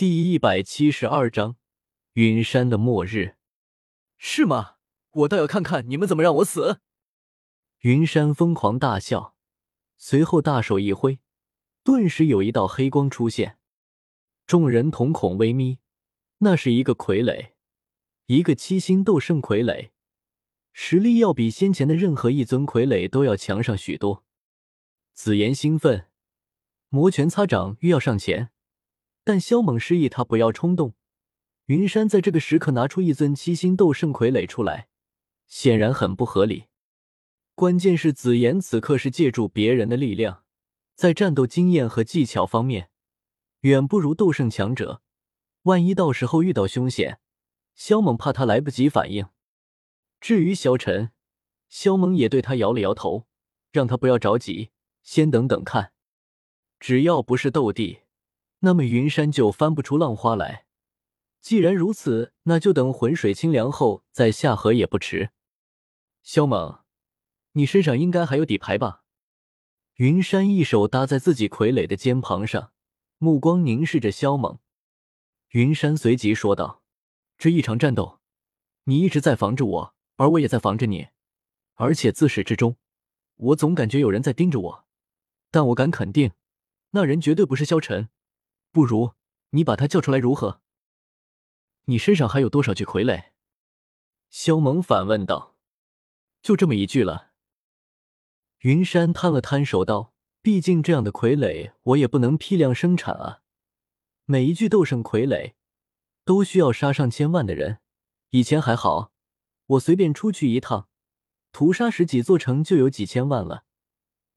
第一百七十二章，云山的末日，是吗？我倒要看看你们怎么让我死！云山疯狂大笑，随后大手一挥，顿时有一道黑光出现，众人瞳孔微眯，那是一个傀儡，一个七星斗圣傀儡，实力要比先前的任何一尊傀儡都要强上许多。紫妍兴奋，摩拳擦掌，欲要上前。但萧猛示意他不要冲动。云山在这个时刻拿出一尊七星斗圣傀儡出来，显然很不合理。关键是紫妍此刻是借助别人的力量，在战斗经验和技巧方面远不如斗圣强者。万一到时候遇到凶险，萧猛怕他来不及反应。至于萧晨，萧猛也对他摇了摇头，让他不要着急，先等等看。只要不是斗帝。那么云山就翻不出浪花来。既然如此，那就等浑水清凉后再下河也不迟。萧猛，你身上应该还有底牌吧？云山一手搭在自己傀儡的肩膀上，目光凝视着萧猛。云山随即说道：“这一场战斗，你一直在防着我，而我也在防着你，而且自始至终，我总感觉有人在盯着我。但我敢肯定，那人绝对不是萧晨。”不如你把他叫出来如何？你身上还有多少具傀儡？萧猛反问道。就这么一具了。云山摊了摊手道：“毕竟这样的傀儡我也不能批量生产啊，每一具斗圣傀儡都需要杀上千万的人。以前还好，我随便出去一趟，屠杀十几座城就有几千万了。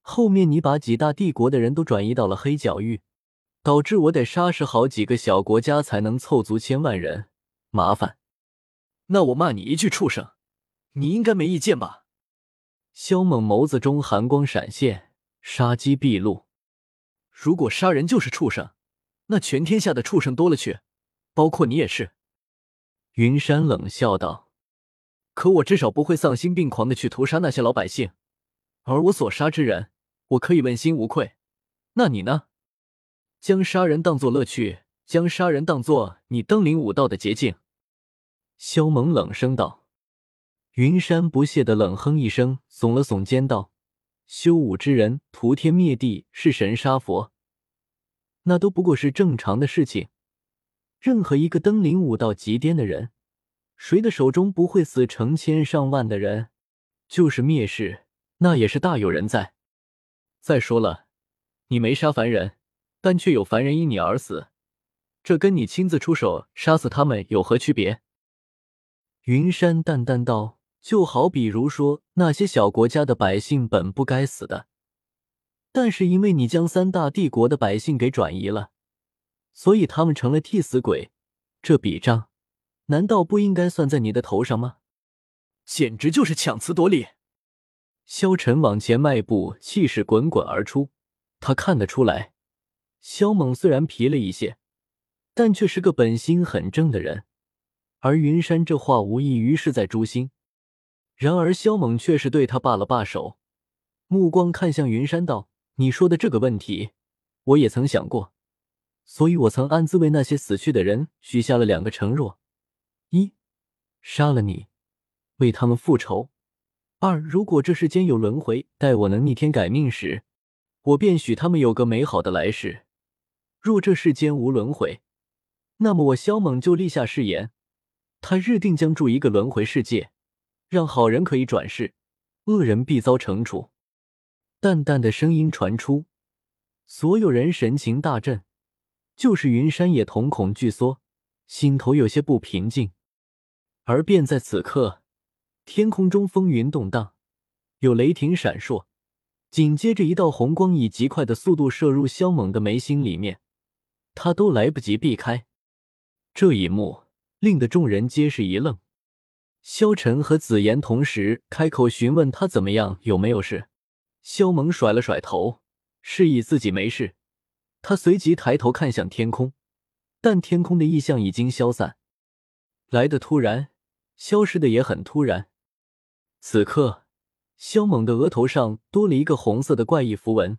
后面你把几大帝国的人都转移到了黑角域。”导致我得杀死好几个小国家才能凑足千万人，麻烦。那我骂你一句畜生，你应该没意见吧？萧猛眸子中寒光闪现，杀机毕露。如果杀人就是畜生，那全天下的畜生多了去，包括你也是。云山冷笑道：“可我至少不会丧心病狂的去屠杀那些老百姓，而我所杀之人，我可以问心无愧。那你呢？”将杀人当作乐趣，将杀人当作你登临武道的捷径。”萧猛冷声道。云山不屑的冷哼一声，耸了耸肩道：“修武之人，屠天灭地，弑神杀佛，那都不过是正常的事情。任何一个登临武道极巅的人，谁的手中不会死成千上万的人？就是灭世，那也是大有人在。再说了，你没杀凡人。”但却有凡人因你而死，这跟你亲自出手杀死他们有何区别？云山淡淡道：“就好比如说那些小国家的百姓本不该死的，但是因为你将三大帝国的百姓给转移了，所以他们成了替死鬼。这笔账难道不应该算在你的头上吗？”简直就是强词夺理！萧晨往前迈步，气势滚滚而出，他看得出来。萧猛虽然皮了一些，但却是个本心很正的人。而云山这话无异于是在诛心。然而萧猛却是对他罢了罢手，目光看向云山道：“你说的这个问题，我也曾想过，所以我曾暗自为那些死去的人许下了两个承诺：一，杀了你，为他们复仇；二，如果这世间有轮回，待我能逆天改命时，我便许他们有个美好的来世。”若这世间无轮回，那么我萧猛就立下誓言，他日定将筑一个轮回世界，让好人可以转世，恶人必遭惩处。淡淡的声音传出，所有人神情大震，就是云山也瞳孔剧缩，心头有些不平静。而便在此刻，天空中风云动荡，有雷霆闪烁，紧接着一道红光以极快的速度射入萧猛的眉心里面。他都来不及避开，这一幕令得众人皆是一愣。萧晨和紫妍同时开口询问他怎么样，有没有事？萧猛甩了甩头，示意自己没事。他随即抬头看向天空，但天空的异象已经消散，来的突然，消失的也很突然。此刻，萧猛的额头上多了一个红色的怪异符文，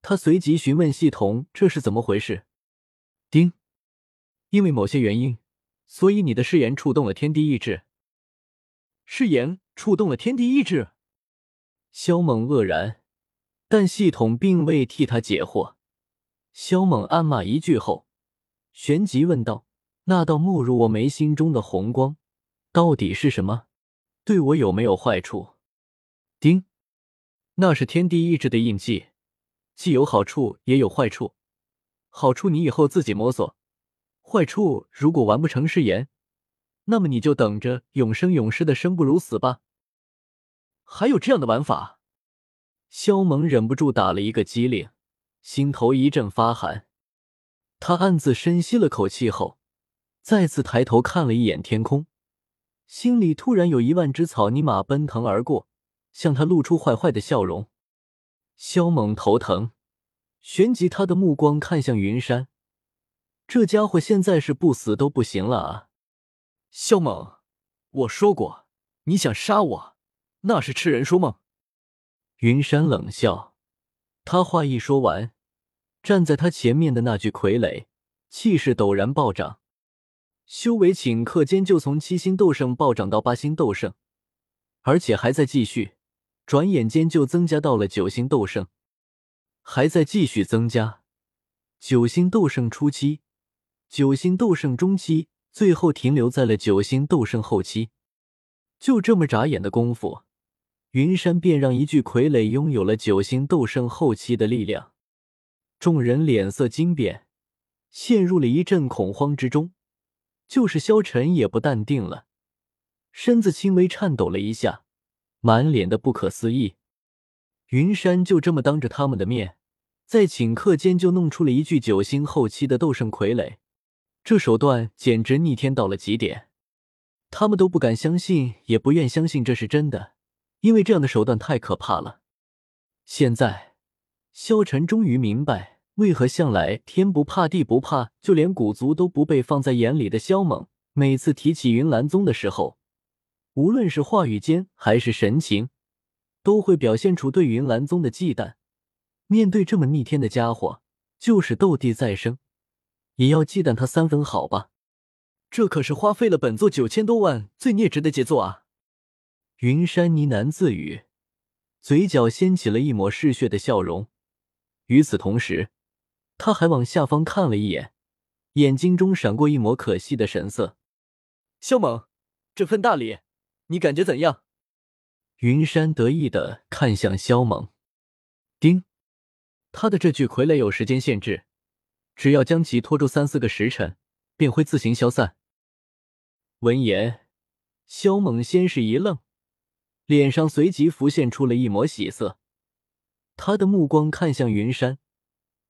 他随即询问系统：“这是怎么回事？”因为某些原因，所以你的誓言触动了天地意志。誓言触动了天地意志。萧猛愕然，但系统并未替他解惑。萧猛暗骂一句后，旋即问道：“那道没入我眉心中的红光，到底是什么？对我有没有坏处？”丁，那是天地意志的印记，既有好处也有坏处。好处你以后自己摸索，坏处如果完不成誓言，那么你就等着永生永世的生不如死吧。还有这样的玩法？萧猛忍不住打了一个激灵，心头一阵发寒。他暗自深吸了口气后，再次抬头看了一眼天空，心里突然有一万只草泥马奔腾而过，向他露出坏坏的笑容。萧猛头疼，旋即他的目光看向云山，这家伙现在是不死都不行了啊！肖猛，我说过，你想杀我？那是痴人说梦。云山冷笑，他话一说完，站在他前面的那具傀儡气势陡然暴涨，修为顷刻间就从七星斗圣暴涨到八星斗圣，而且还在继续，转眼间就增加到了九星斗圣，还在继续增加。九星斗圣初期，九星斗圣中期，最后停留在了九星斗圣后期，就这么眨眼的功夫。云山便让一具傀儡拥有了九星斗圣后期的力量，众人脸色惊变，陷入了一阵恐慌之中。就是萧晨也不淡定了，身子轻微颤抖了一下，满脸的不可思议。云山就这么当着他们的面，在顷刻间就弄出了一具九星后期的斗圣傀儡，这手段简直逆天到了极点，他们都不敢相信，也不愿相信这是真的。因为这样的手段太可怕了。现在，萧晨终于明白，为何向来天不怕地不怕，就连古族都不被放在眼里的萧猛，每次提起云岚宗的时候，无论是话语间还是神情，都会表现出对云岚宗的忌惮。面对这么逆天的家伙，就是斗帝再生，也要忌惮他三分好吧？这可是花费了本座九千多万罪孽值的杰作啊！云山呢喃自语，嘴角掀起了一抹嗜血的笑容。与此同时，他还往下方看了一眼，眼睛中闪过一抹可惜的神色。萧猛，这份大礼，你感觉怎样？云山得意的看向萧猛。丁，他的这具傀儡有时间限制，只要将其拖住三四个时辰，便会自行消散。闻言，萧猛先是一愣。脸上随即浮现出了一抹喜色，他的目光看向云山，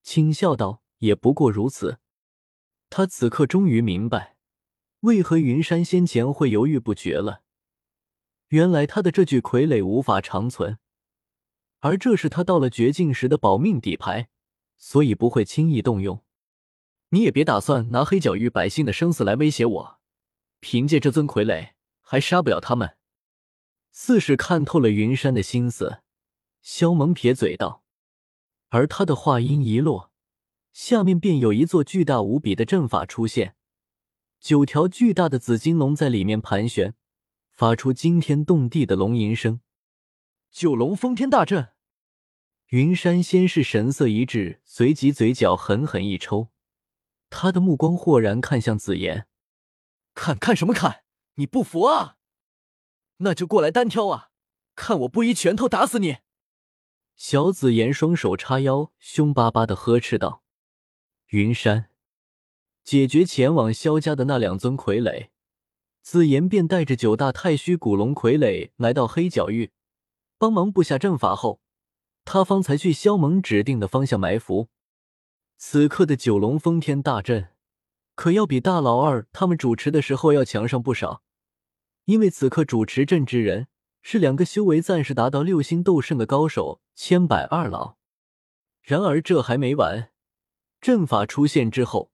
轻笑道：“也不过如此。”他此刻终于明白，为何云山先前会犹豫不决了。原来他的这具傀儡无法长存，而这是他到了绝境时的保命底牌，所以不会轻易动用。你也别打算拿黑角域百姓的生死来威胁我，凭借这尊傀儡，还杀不了他们。似是看透了云山的心思，萧萌撇嘴道，而他的话音一落，下面便有一座巨大无比的阵法出现，九条巨大的紫金龙在里面盘旋，发出惊天动地的龙吟声。九龙封天大阵。云山先是神色一滞，随即嘴角狠狠一抽，他的目光豁然看向紫妍，看看什么看？你不服啊？那就过来单挑啊！看我不一拳头打死你！小紫妍双手叉腰，凶巴巴的呵斥道：“云山，解决前往萧家的那两尊傀儡，紫妍便带着九大太虚古龙傀儡来到黑角域，帮忙布下阵法后，他方才去萧猛指定的方向埋伏。此刻的九龙封天大阵，可要比大老二他们主持的时候要强上不少。”因为此刻主持阵之人是两个修为暂时达到六星斗圣的高手千百二老。然而这还没完，阵法出现之后，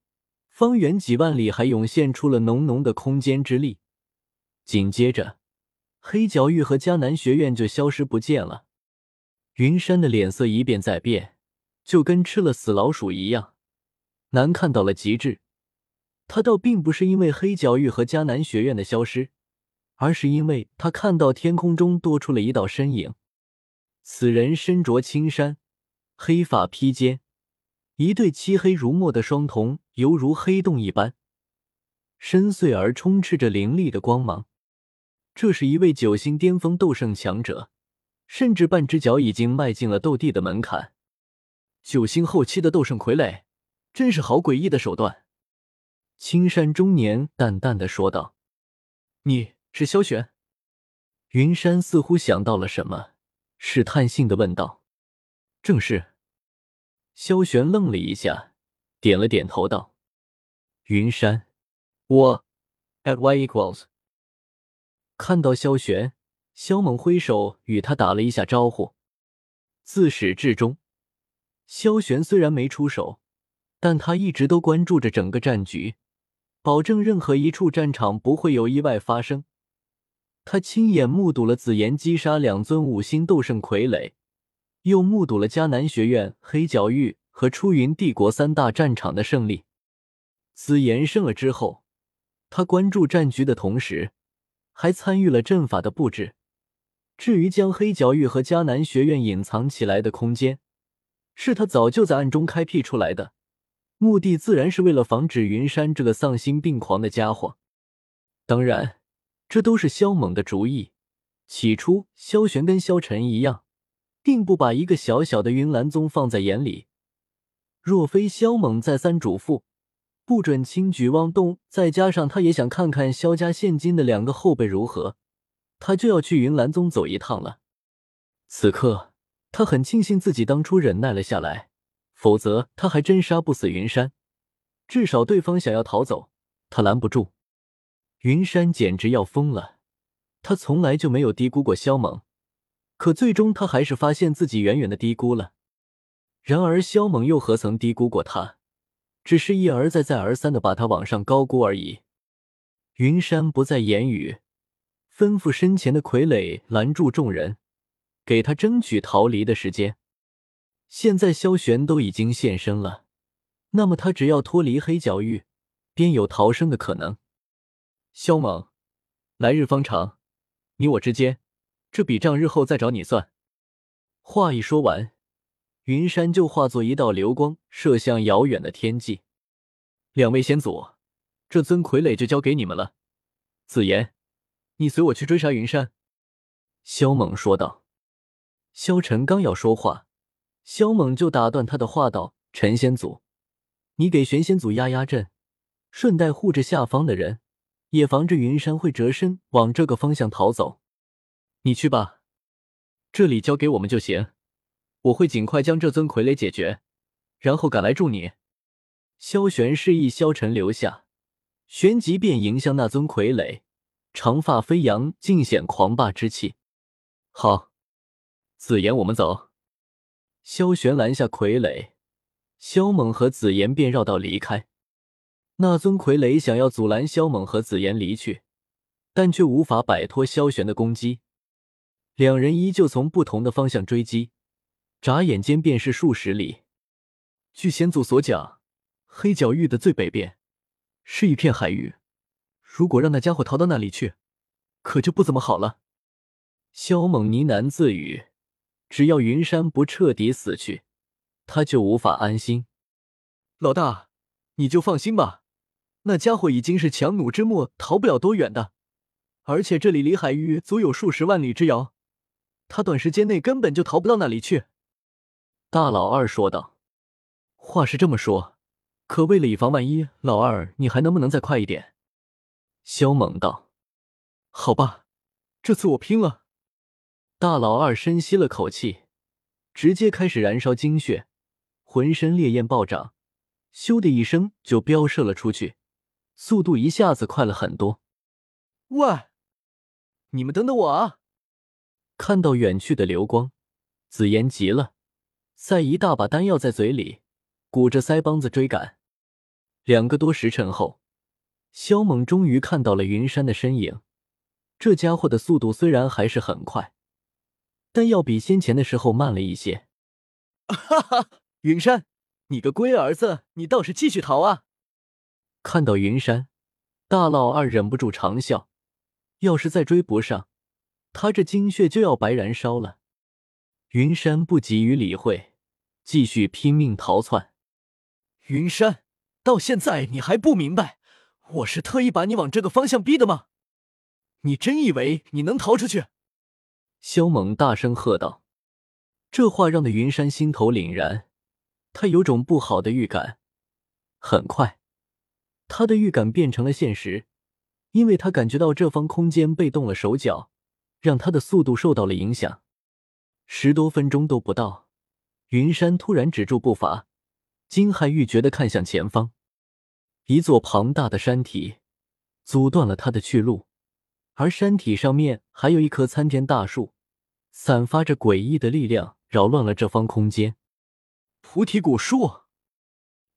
方圆几万里还涌现出了浓浓的空间之力。紧接着，黑角域和迦南学院就消失不见了。云山的脸色一变再变，就跟吃了死老鼠一样，难看到了极致。他倒并不是因为黑角域和迦南学院的消失，而是因为他看到天空中多出了一道身影。此人身着青衫，黑发披肩，一对漆黑如墨的双瞳犹如黑洞一般，深邃而充斥着凌厉的光芒。这是一位九星巅峰斗圣强者，甚至半只脚已经迈进了斗帝的门槛。九星后期的斗圣傀儡，真是好诡异的手段。青山中年淡淡的说道：“你是萧玄？”云山似乎想到了什么。试探性的问道：“正是。”萧玄愣了一下，点了点头道：“云山，我 at y equals。”看到萧玄，萧猛挥手与他打了一下招呼。自始至终，萧玄虽然没出手，但他一直都关注着整个战局，保证任何一处战场不会有意外发生。他亲眼目睹了紫妍击杀两尊五星斗圣傀儡，又目睹了迦南学院、黑角域和出云帝国三大战场的胜利。紫妍胜了之后，他关注战局的同时，还参与了阵法的布置。至于将黑角域和迦南学院隐藏起来的空间，是他早就在暗中开辟出来的，目的自然是为了防止云山这个丧心病狂的家伙。当然。这都是萧猛的主意。起初，萧玄跟萧晨一样，并不把一个小小的云岚宗放在眼里。若非萧猛再三嘱咐，不准轻举妄动，再加上他也想看看萧家现今的两个后辈如何，他就要去云岚宗走一趟了。此刻，他很庆幸自己当初忍耐了下来，否则他还真杀不死云山。至少对方想要逃走，他拦不住。云山简直要疯了，他从来就没有低估过萧猛，可最终他还是发现自己远远的低估了。然而萧猛又何曾低估过他，只是一而再再而三的把他往上高估而已。云山不再言语，吩咐身前的傀儡拦住众人，给他争取逃离的时间。现在萧玄都已经现身了，那么他只要脱离黑角域，便有逃生的可能。萧猛，来日方长，你我之间这笔账日后再找你算。话一说完，云山就化作一道流光，射向遥远的天际。两位先祖，这尊傀儡就交给你们了。紫妍，你随我去追杀云山。”萧猛说道。萧晨刚要说话，萧猛就打断他的话道：“陈先祖，你给玄仙祖压压阵，顺带护着下方的人。”也防着云山会折身往这个方向逃走，你去吧，这里交给我们就行。我会尽快将这尊傀儡解决，然后赶来助你。萧玄示意萧晨留下，旋即便迎向那尊傀儡，长发飞扬，尽显狂霸之气。好，紫妍，我们走。萧玄拦下傀儡，萧猛和紫妍便绕道离开。那尊傀儡想要阻拦萧猛和紫妍离去，但却无法摆脱萧玄的攻击。两人依旧从不同的方向追击，眨眼间便是数十里。据先祖所讲，黑角域的最北边是一片海域，如果让那家伙逃到那里去，可就不怎么好了。萧猛呢喃自语：“只要云山不彻底死去，他就无法安心。”老大，你就放心吧。那家伙已经是强弩之末，逃不了多远的。而且这里离海域足有数十万里之遥，他短时间内根本就逃不到那里去。”大老二说道。“话是这么说，可为了以防万一，老二你还能不能再快一点？”萧猛道。“好吧，这次我拼了。”大老二深吸了口气，直接开始燃烧精血，浑身烈焰暴涨，咻的一声就飙射了出去。速度一下子快了很多。喂，你们等等我啊！看到远去的流光，紫妍急了，塞一大把丹药在嘴里，鼓着腮帮子追赶。两个多时辰后，萧猛终于看到了云山的身影。这家伙的速度虽然还是很快，但要比先前的时候慢了一些。哈哈，云山，你个龟儿子，你倒是继续逃啊！看到云山，大老二忍不住长笑。要是再追不上，他这精血就要白燃烧了。云山不急于理会，继续拼命逃窜。云山，到现在你还不明白，我是特意把你往这个方向逼的吗？你真以为你能逃出去？萧猛大声喝道。这话让的云山心头凛然，他有种不好的预感。很快，他的预感变成了现实，因为他感觉到这方空间被动了手脚，让他的速度受到了影响。十多分钟都不到，云山突然止住步伐，惊骇欲绝的看向前方，一座庞大的山体阻断了他的去路，而山体上面还有一棵参天大树，散发着诡异的力量，扰乱了这方空间。菩提古树，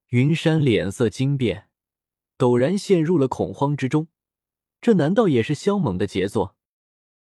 云山脸色惊变，陡然陷入了恐慌之中。这难道也是萧猛的杰作？